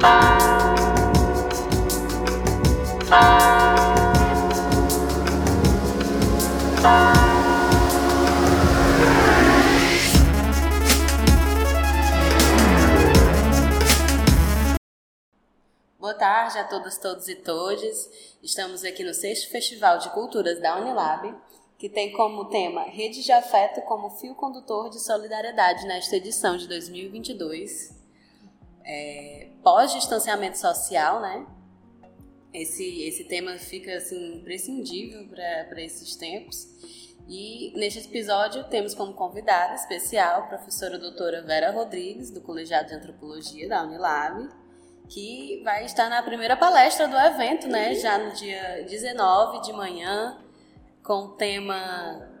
Boa tarde a todas, todos e todes. Estamos aqui no sexto Festival de Culturas da Unilab, que tem como tema Rede de Afeto como fio condutor de solidariedade nesta edição de 2022. É, Pós-distanciamento social, né? Esse, esse tema fica assim, imprescindível para esses tempos. E neste episódio temos como convidada especial a professora doutora Vera Rodrigues, do Colegiado de Antropologia da Unilab, que vai estar na primeira palestra do evento, né, já no dia 19 de manhã, com o tema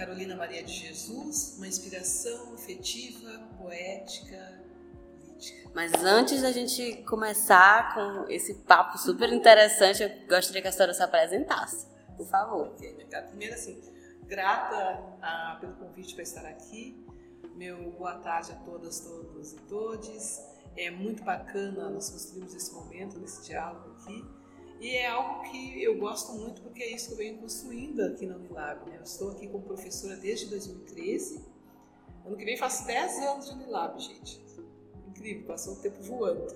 Carolina Maria de Jesus, uma inspiração afetiva, poética. Mas antes da gente começar com esse papo super interessante, eu gostaria que a senhora se apresentasse, por favor. Primeiro, assim, grata a, pelo convite para estar aqui. Meu boa tarde a todas, todos e todes. É muito bacana nós construirmos esse momento, nesse diálogo aqui. E é algo que eu gosto muito porque é isso que eu venho construindo aqui na Unilab. Né? Eu estou aqui como professora desde 2013. Ano que vem faço 10 anos de Unilab, gente. Incrível, passou o tempo voando.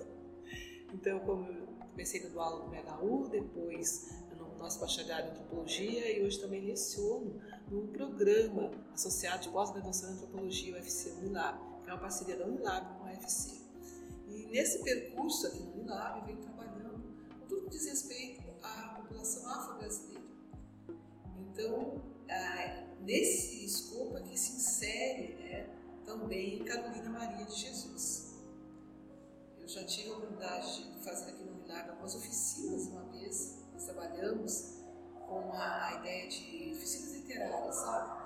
Então, como eu comecei dando aula no MHU, depois no nosso bacharelado em Antropologia e hoje também leciono no programa associado de pós-graduação em Antropologia, UFC Unilab, que é uma parceria da Unilab com a UFC. E nesse percurso aqui no Unilab, eu venho trabalhando com tudo que diz respeito à população afro-brasileira. Então, nesse escopo aqui se insere né, também Carolina Maria de Jesus. Eu já tive a oportunidade de fazer aqui no Unilab algumas oficinas uma vez, nós trabalhamos com a, a ideia de oficinas literárias, sabe?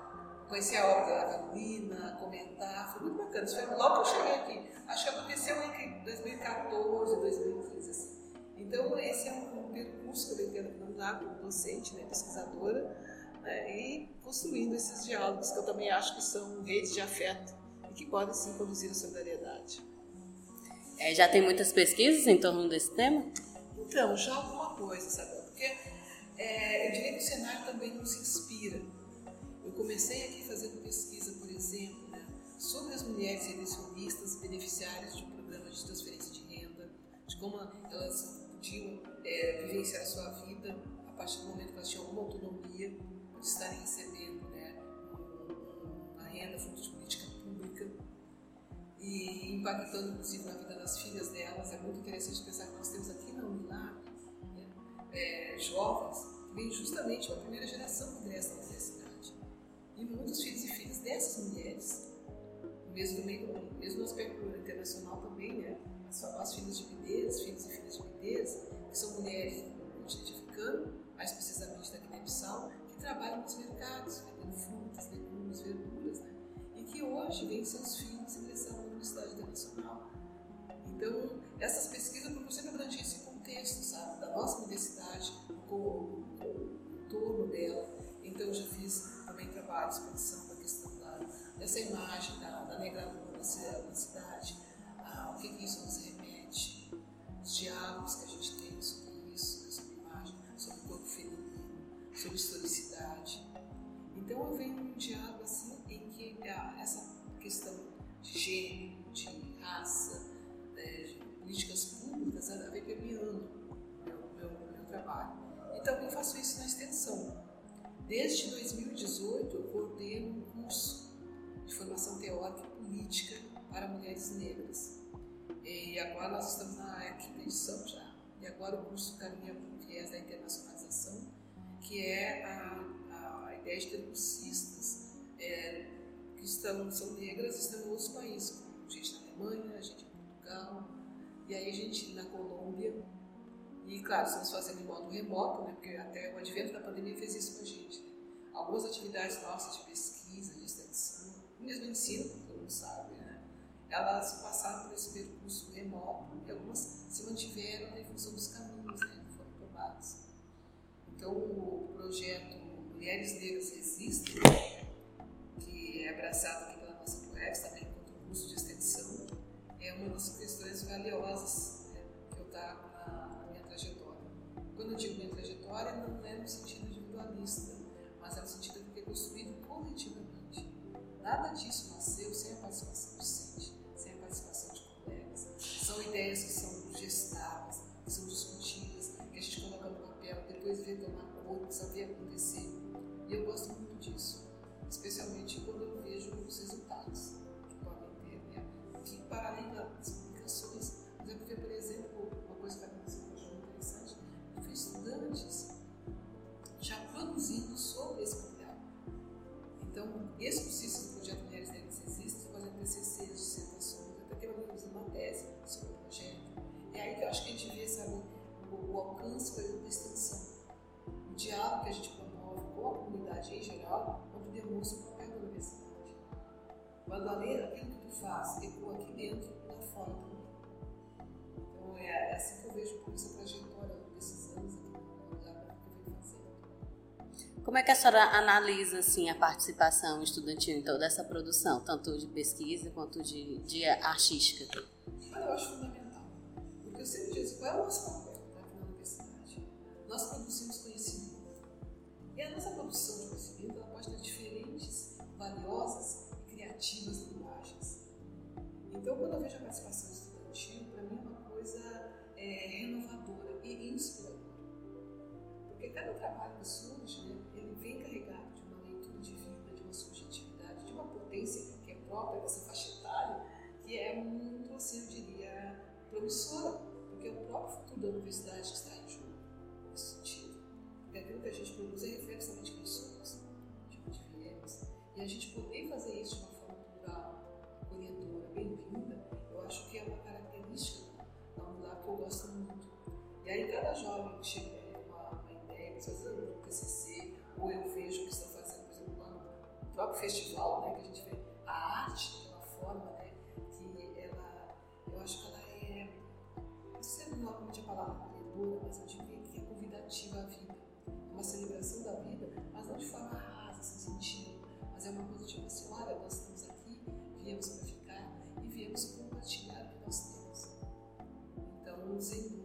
conhecer a obra da Carolina, comentar, foi muito bacana. Isso foi logo que eu cheguei aqui. Acho que aconteceu entre 2014 e 2015. Assim. Então, esse é um percurso que eu venho tendo lá como docente, né, pesquisadora, né, e construindo esses diálogos que eu também acho que são redes de afeto e que podem sim conduzir a solidariedade. É, já tem muitas pesquisas em torno desse tema? Então, já alguma coisa, sabe? Porque é, eu diria que o cenário também nos inspira. Eu comecei aqui fazendo pesquisa, por exemplo, né, sobre as mulheres eleicionistas beneficiárias de um programa de transferência de renda, de como elas podiam é, vivenciar a sua vida a partir do momento que elas tinham alguma autonomia de estarem recebendo né, uma renda fruto de e impactando inclusive na vida das filhas delas. É muito interessante pensar que nós temos aqui na Unilab né, é, jovens que vêm justamente da primeira geração que ingressa na universidade e muitos filhos e filhas dessas mulheres, mesmo, também, mesmo no aspecto internacional também, né? As, as filhas de Pidez, filhos e filhas de Pidez, que são mulheres do continente africano, mais precisamente da Guiné-Bissau, que trabalham nos mercados, vendendo frutas, legumes, verduras, né? E que hoje vêm seus filhos ingressar Universidade Internacional. Então, essas pesquisas procuram sempre abranger esse contexto, sabe? Da nossa universidade, com o torno dela. Então, eu já fiz trabalhos pensando na questão da, dessa imagem da, da negradura na cidade, ah, o que, que isso nos remete, os diálogos que a gente tem sobre isso, né, sobre imagem, sobre o corpo feminino, sobre historicidade. Então eu venho num diálogo assim em que ah, essa questão de gênero, de raça, né, de políticas públicas, ela vem permeando o meu, meu, meu trabalho. Então eu faço isso na extensão. Desde 2018, eu coordeno um curso de formação teórica e política para mulheres negras. E agora nós estamos na quinta edição já. E agora o curso caminha para o viés da internacionalização, que é a, a ideia de ter cursistas é, que estão, são negras estão em outros países, como gente na Alemanha, gente em Portugal, e aí a gente na Colômbia, e, claro, estamos fazendo em modo remoto, né, porque até o advento da pandemia fez isso com a gente. Algumas atividades nossas de pesquisa, de extensão, mesmo ensino, como todo mundo sabe, né, elas passaram por esse percurso remoto e algumas se mantiveram em função dos caminhos né, que foram tomados. Então, o projeto Mulheres Negras Resistem, é abraçado aqui pela nossa ProEx, também enquanto curso de extensão, é uma das questões valiosas né, que eu trago na, na, minha trajetória. Quando eu digo minha trajetória, não é no sentido individualista, mas é no sentido de é construído coletivamente. Nada disso nasceu sem a participação docente, sem a participação de colegas. São ideias que são gestadas, que são discutidas, que a gente coloca no papel, depois vê tomar cor, ver acontecer. E eu gosto muito disso, especialmente quando eu vejo os resultados que podem ter, né? que para além das publicações, eu vi, por exemplo, uma coisa que que eu achei muito interessante, eu vi estudantes já produzindo sobre esse material. Então, esse Como é que a senhora analisa assim, a participação estudantil em toda essa produção, tanto de pesquisa quanto de, de artística? Eu acho fundamental. Porque eu sempre digo, qual é o nosso papel na universidade? Nós produzimos conhecimento e a nossa produção de conhecimento ela pode ter diferentes, valiosas e criativas linguagens. Então, quando eu vejo a participação Cada trabalho que surge, né, ele vem carregado de uma leitura de vida, de uma subjetividade, de uma potência que é própria dessa faixa etária, que é muito, assim, eu diria, promissora, porque é o próprio futuro da universidade que está em jogo nesse sentido. Porque aquilo que a gente produz é reflexo de quem somos, de onde viemos. E a gente poder fazer isso de uma forma plural, acolhedora, bem-vinda, eu acho que é uma característica da Unilab que eu gosto muito. E aí cada jovem que chega às vezes um TCC, ou eu vejo que estão fazendo, por exemplo, no próprio festival, né, que a gente vê a arte de uma forma né, que ela, eu acho que ela é, não sei se é normalmente a palavra acolhedora, mas eu diria que é convidativa à vida uma celebração da vida, mas não de forma rasa, sem sentido. Mas é uma coisa tipo assim: olha, nós estamos aqui, viemos para ficar e viemos compartilhar o que nós temos. Então, sem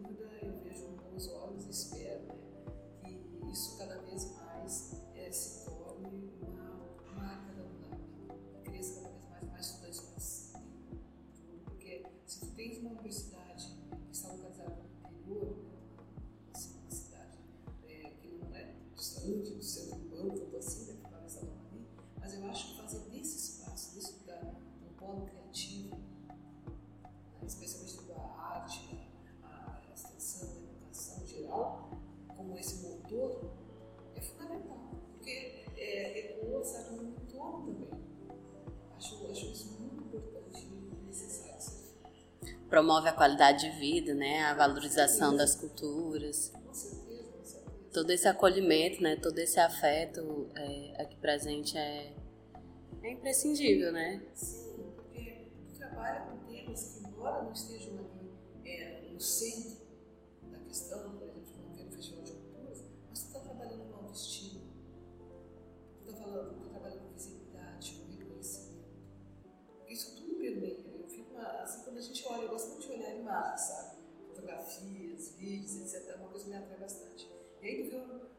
Promove a qualidade de vida, né? a valorização das culturas todo esse acolhimento, né, todo esse afeto é, aqui presente é, é imprescindível, né? Sim, porque trabalha com temas que, embora não estejam ali é, no centro da questão, por exemplo, como ver no Festival de Culturas, mas tu está trabalhando com autoestima, tu está falando,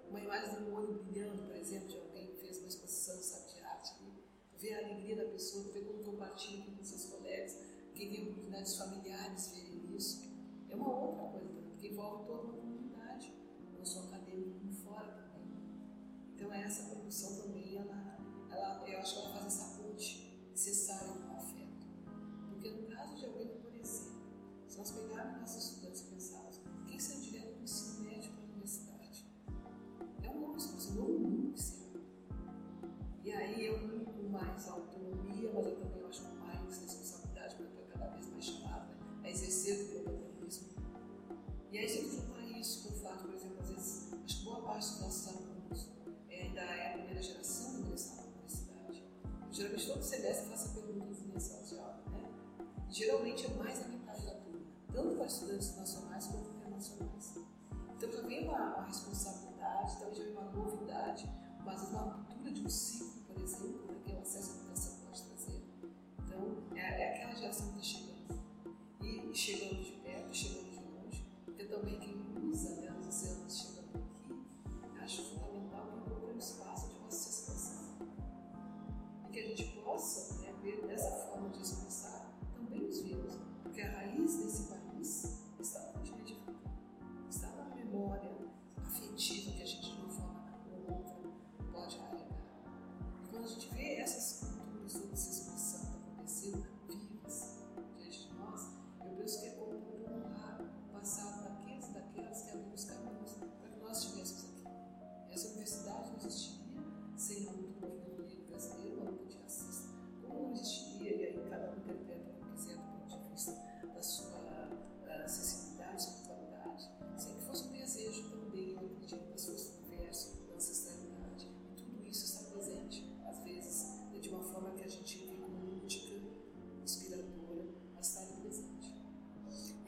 Uma imagem de um olho brilhando, por exemplo, de alguém que fez uma exposição sabe, de arte. Tu vê a alegria da pessoa, vê como compartilha com seus colegas, quem tem oportunidades familiares verem isso. É uma outra coisa também, porque envolve toda uma comunidade, não só acadêmico, como fora também. Então essa produção também, ela, ela, eu acho que ela faz essa ponte necessária com o afeto. Porque no caso de alguém, por exemplo, se nós pegarmos nossos estudantes Geralmente todo semestre faço perguntas em sala de aula, né? E, geralmente é mais da metade da turma, tanto para estudantes nacionais quanto internacionais. Então já vem uma, uma responsabilidade, também já vem uma novidade, mas uma ruptura de um ciclo, por exemplo, né, que é o acesso à educação pode trazer. Então, é, é aquela geração que está chegando. chegando de perto, chegando de longe, tem também quem usa né,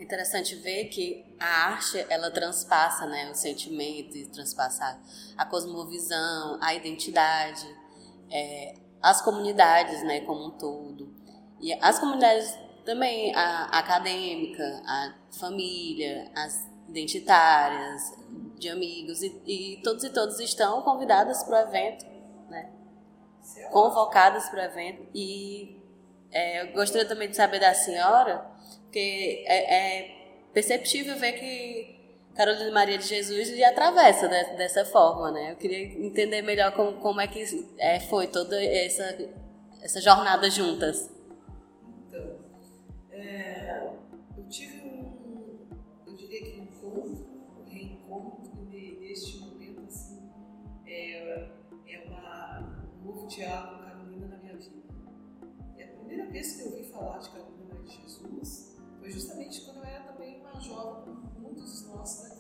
interessante ver que a arte ela transpassa né, o sentimento, e transpassa a cosmovisão, a identidade, é, as comunidades né, como um todo. E as comunidades também, a, a acadêmica, a família, as identitárias, de amigos, e, e todos e todas estão convidadas para o evento, né? convocadas para o evento. E é, eu gostaria também de saber da senhora, porque é, é perceptível ver que Carolina Maria de Jesus lhe atravessa de, dessa forma, né? Eu queria entender melhor como, como é que é, foi toda essa, essa jornada juntas. Então, é, eu tive um, eu diria que um encontro, um reencontro ne- neste momento, assim, é, é uma, um novo diálogo Carolina na minha vida. E a primeira vez que eu ouvi falar de Carolina Maria de Jesus justamente quando eu era também uma jovem, como muitos dos nossos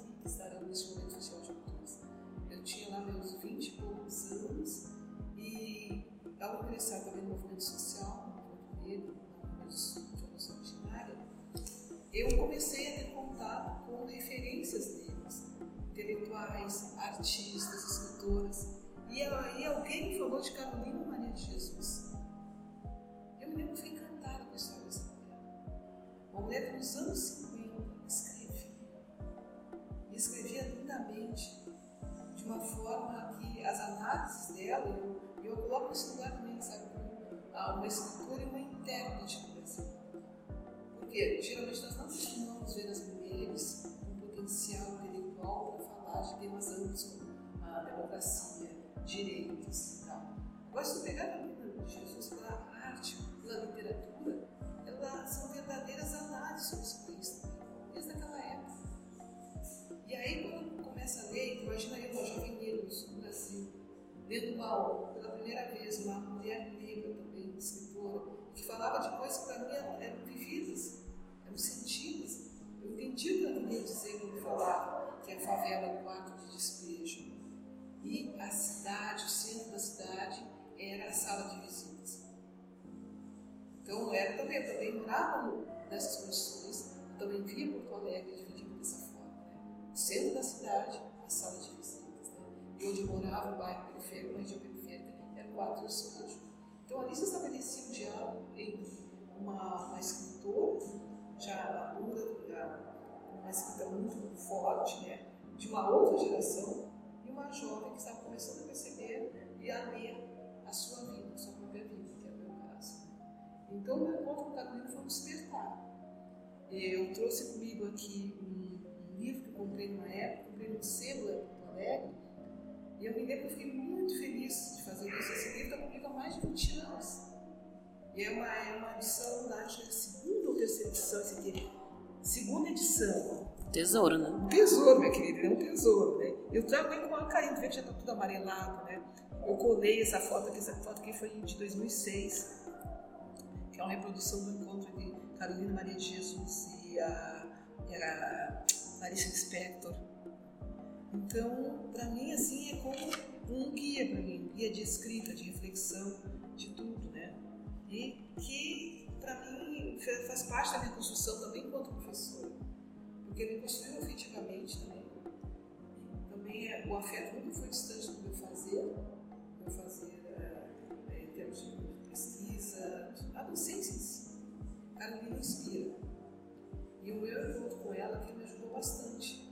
direitos e tal. Tu pegar a Bíblia de Jesus pela arte, pela literatura, elas são verdadeiras análises sobre também, desde aquela época. E aí, quando começa a ler, imagina eu, uma jovem negra no do Brasil, lendo uma, pela primeira vez uma mulher negra também, escritora, que falava de coisas que para mim eram, vividas, eram sentidas. Eu entendi o que ela queria dizer quando falava que a favela era um quarto de despejo. E a cidade, o centro da cidade, era a sala de visitas. Então, era também, eu também no- nessas condições, eu também via Porto Alegre dividido dessa forma. Né? O centro da cidade, a sala de visitas. Né? E onde eu morava, o bairro periférico, uma região periférica, era o de despejo. Então, ali se estabelecia um diálogo entre uma, uma escritora, já madura, uma escrita muito forte, né? de uma outra geração, uma jovem que estava começando a perceber e a ler a sua vida, a sua própria vida, que é o meu caso. Então, o meu encontro com Carolina foi um despertar. Eu trouxe comigo aqui um, um livro que comprei numa época, comprei no em Porto Alegre, e eu me lembro que eu fiquei muito feliz de fazer isso. Esse livro está comigo há mais de 20 anos. E é uma, é uma edição, acho que é a segunda ou terceira edição, esse aqui. Segunda edição. Tesouro, né? Um tesouro, minha querida, é um tesouro, né? Eu trago ele com uma carinho, vê que já está tudo amarelado, né? Eu colei essa foto aqui, essa foto aqui foi de 2006, que é uma reprodução do encontro de Carolina Maria de Jesus e a, e a Larissa Spector. Então, para mim, assim, é como um guia para mim, um guia de escrita, de reflexão, de tudo, né? E que, para mim, fa- faz parte da minha construção também enquanto professora. Porque me construiu afetivamente também. Também é, o afeto nunca foi distante do meu fazer, meu fazer é, em termos de pesquisa, a docência em si. Carolina inspira. no meu encontro com ela que me ajudou bastante.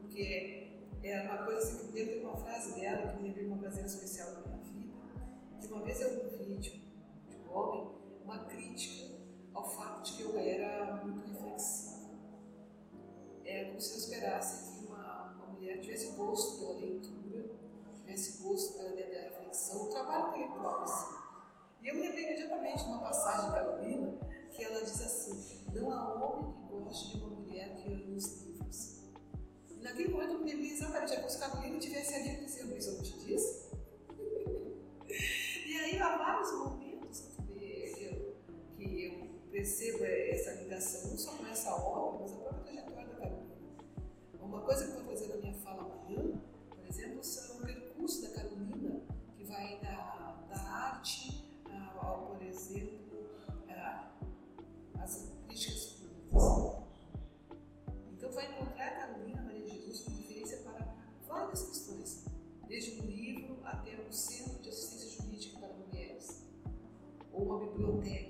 Porque é uma coisa assim, que me lembro uma frase dela que me lembrou uma ocasião especial da minha vida. Que uma vez eu vi um vídeo de um homem, uma crítica ao fato de que eu era muito reflexiva. Como se eu esperasse que uma, uma mulher tivesse gosto pela leitura, tivesse gosto pela ideia da reflexão, o trabalho intelectual assim. E eu me lembrei imediatamente de uma passagem de Carolina que ela diz assim: Não há homem que goste de uma mulher que ame os livros. E naquele momento eu me lembrei exatamente, é como se Carolina estivesse ali dizendo isso, eu não te disse? e aí há vários momentos que eu, que eu percebo essa ligação, não só com essa obra, mas a própria trajetória da Carolina. Uma coisa que eu vou trazer na minha fala amanhã, por exemplo, são o percurso da Carolina, que vai da, da arte ao, por exemplo, as críticas públicas. Então, vai encontrar a Carolina Maria de Jesus como referência para várias questões, desde um livro até um centro de assistência jurídica para mulheres, ou uma biblioteca.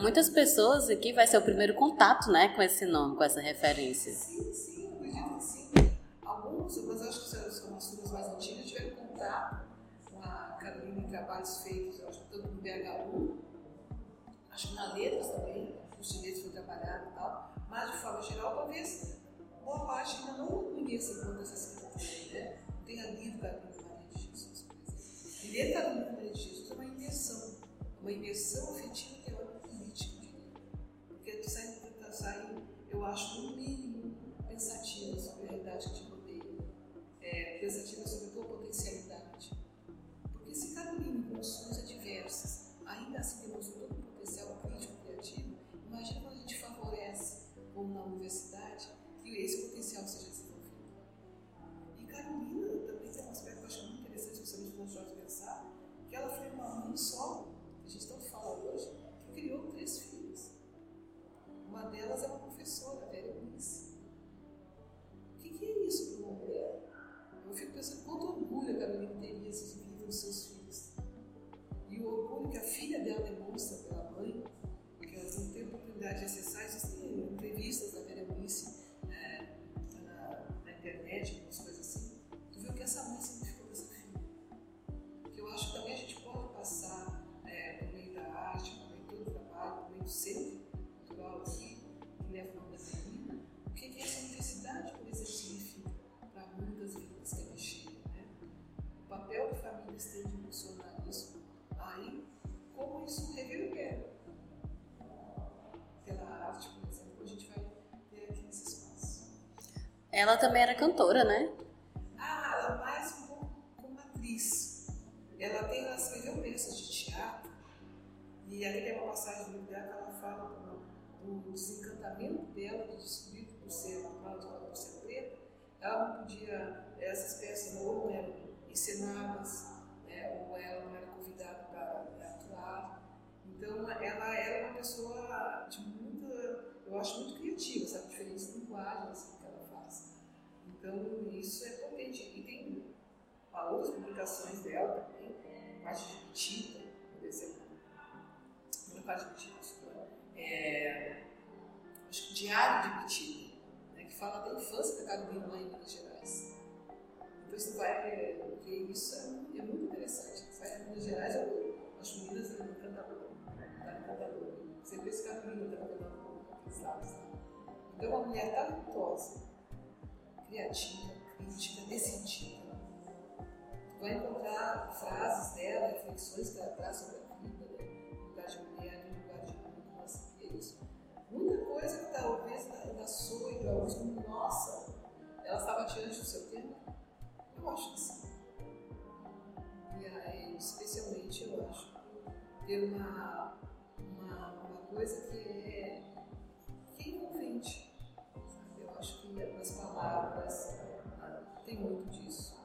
Muitas pessoas aqui vai ser o primeiro contato né, com esse nome, com essa referência. Sim, sim, acredito que sim. Alguns, mas acho que são as turmas mais antigas, tiveram contato com a Carolina em trabalhos feitos, acho que tanto no BH1, acho que na Letras também, os direitos foi trabalhado e tal, mas de forma geral, talvez boa parte ainda não conhece quanto essa escritura, né? não tenha lido Carolina Maria de Jesus, por exemplo. E ler Carolina Maria de Jesus é uma imersão, uma imersão afetiva teórica porque tu sai, tu sai, eu acho, no mínimo, pensativa sobre a realidade que te rodeia, é, pensativa sobre a tua potencialidade. Porque se Carolina, com ela também era cantora, né? Ah, ela mais um pouco como atriz. Ela tem, ela peças de teatro e ali tem uma passagem do dela que ela fala do desencantamento dela de descobrir por ser por ser preta, ela não podia, essas peças não eram encenadas, né, ou ela não era convidada para atuar. Então ela era uma pessoa de muita, eu acho muito criativa, sabe, diferentes linguagens então, isso é potente. E tem outras publicações dela também, parte de Petita, por exemplo. Uma parte de Petita, é, acho que Diário de Petita, né, que fala da infância da Carolina lá em Minas Gerais. Então, você vai ver isso, é, é muito interessante. Você vai em Minas Gerais, eu acho Minas é encantador. Tá encantador. Sempre esse Carolina aqueles lados. Então, uma mulher talentosa criativa, crítica, decidida. Vai encontrar frases dela, reflexões que ela traz sobre a vida, né? lugar de mulher, no lugar de mundo, nossa, é isso. Muita coisa que talvez ainda soe para alguns nossa, ela estava diante do seu tempo. Eu acho que sim. E aí, especialmente, eu acho ter uma, uma, uma coisa que é, que é envolvente nas palavras. Ah, tem muito disso.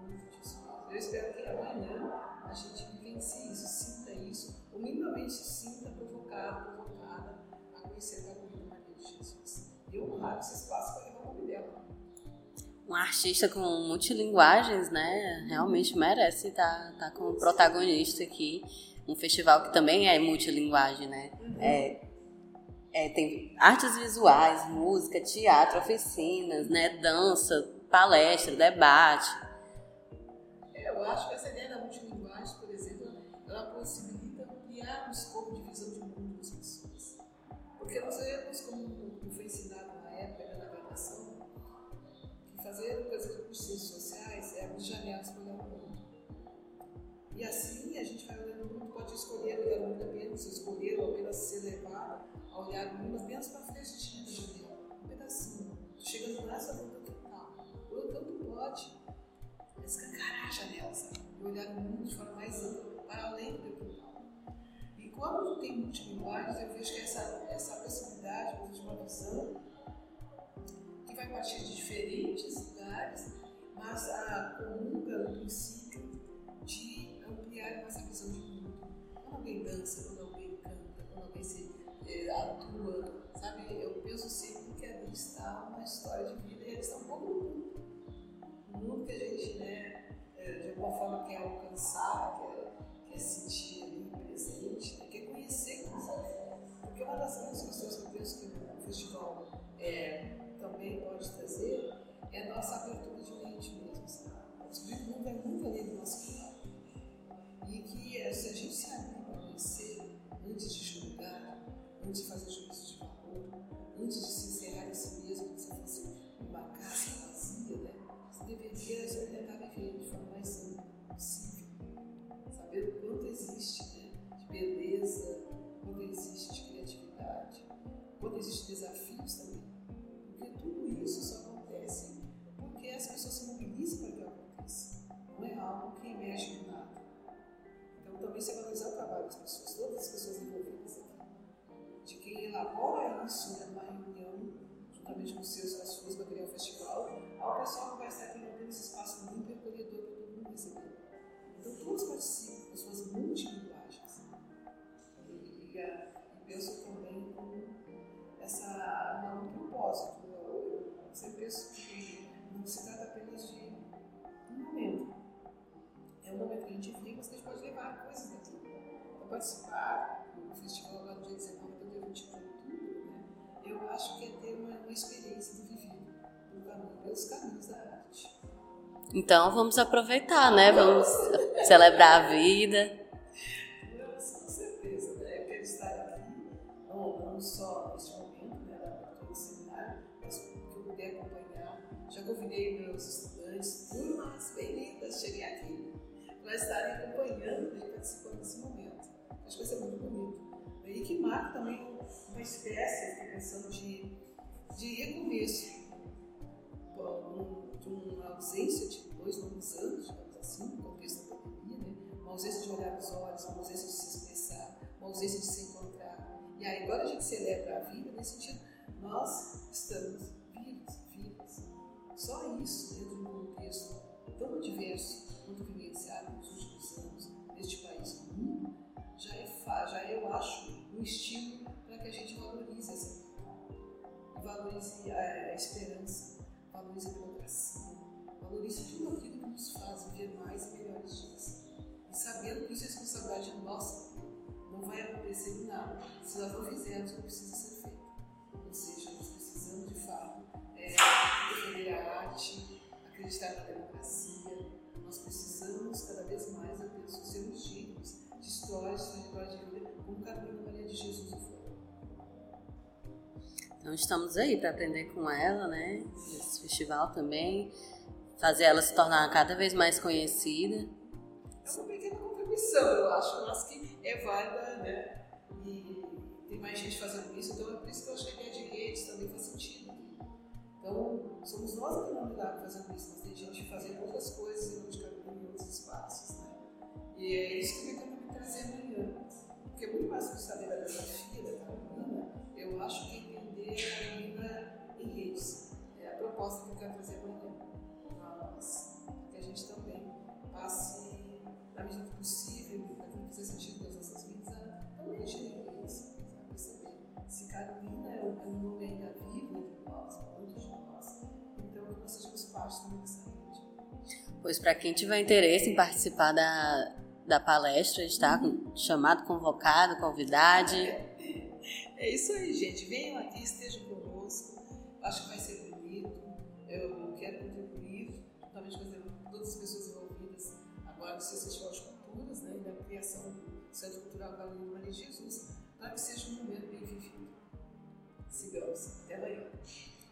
Muito disso. Eu espero que amanhã a gente vivencie isso, sinta isso, ou minimamente sinta provocado, provocada a conhecer a Maria de Jesus. Eu honrar esse espaço para levar o nome dela. Um artista com multilinguagens, né? Realmente merece tá, tá estar, estar como protagonista aqui. Um festival que também é multilinguagem, né? Uhum. É, é, tem artes visuais, música, teatro, oficinas, né? Dança, palestra, debate. É, eu acho que essa ideia da multilinguagem, por exemplo, ela possibilita ampliar o escopo de visão de mundo das pessoas. Porque nós vemos como foi ensinado na época da navegação, que fazer, por exemplo, ciências sociais é abrir janelas para o mundo. E assim a gente vai olhando o mundo, pode escolher olhar o mundo apenas, escolher ou apenas ser levado a olhar o mundo apenas para frente da janela, um pedacinho. Chegando lá, só vendo o tanto pode escancarar a janela, sabe? E olhar o mundo de forma mais ampla, para além do quintal. E quando tem multilinguagens, eu vejo que essa, essa possibilidade de uma visão que vai partir de diferentes lugares, mas a comunga no princípio de ampliar essa visão de mundo. Quando alguém dança, quando alguém canta, quando alguém se atua, sabe? Eu penso sempre que ali está uma história de vida e eles estão pouco no mundo mundo que a gente, né, é, de alguma forma quer alcançar, quer, quer sentir ali presente, né, quer conhecer, sabe? Porque uma das grandes questões que eu penso que o festival é, também pode trazer é a nossa Então vamos aproveitar, né? Vamos celebrar a vida. com certeza, né? Eu estar aqui, não, só neste momento, né, da do seminário, mas que eu puder acompanhar. Já convidei meus estudantes, turmas bem lindas, cheguem aqui, para estarem acompanhando e participando desse momento. Acho que vai ser muito bonito. E que marca também uma espécie, fiquei pensando, de, de recomeço. De uma ausência de dois longos anos, digamos assim, no contexto da pandemia, né? uma ausência de olhar nos olhos, uma ausência de se expressar, uma ausência de se encontrar. E aí, agora a gente celebra a vida nesse sentido, nós estamos vivos, vivas. Só isso, dentro de um contexto tão diverso quanto vivenciado nos últimos anos neste país no mundo, já é, já é, eu acho, um estímulo para que a gente valorize essa vida. Valorize a, a esperança, valorize a democracia, valorize tudo aquilo que nos faz viver mais e melhores dias. E sabendo que isso é responsabilidade nossa, não vai acontecer em nada se nós não fizermos o que precisa ser feito. Ou seja, nós precisamos de fato é, defender a arte, acreditar na democracia. Nós precisamos cada vez mais, penso, sermos dignos de histórias, de trajetória de vida, como Carolina Maria de Jesus foi. Então estamos aí para aprender com ela, né? Esse festival também, fazer ela se tornar cada vez mais conhecida. É uma pequena contribuição, eu acho, mas que é válida, né? E tem mais gente fazendo isso, então é por isso que eu acho que a de redes também faz sentido. Então, somos nós aqui na unidade fazendo isso, mas tem gente fazendo outras coisas em outros caminhos, em outros espaços, né? E é isso que eu tento trazer amanhã. Porque é muito mais que saber da biografia da Carolina, eu acho que ainda em medida do possível, aquilo que fizer sentido das nossas vidas, a também em redes. A perceber se Carolina é um nome ainda vivo entre nós, muitos de nós. Então, que nós sejamos parte também da saúde. Pois para quem tiver interesse em participar da, da palestra, está chamado, convocado, convidade. É isso aí, gente. Venham aqui, estejam conosco. Acho que vai ser bonito. Eu quero contribuir, juntamente com todas as pessoas envolvidas agora no Festival de Culturas né, e da criação do Centro Cultural Galeria Maria Jesus, para que seja um momento bem vivido. Sigamos. Até amanhã.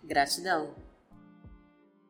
Gratidão.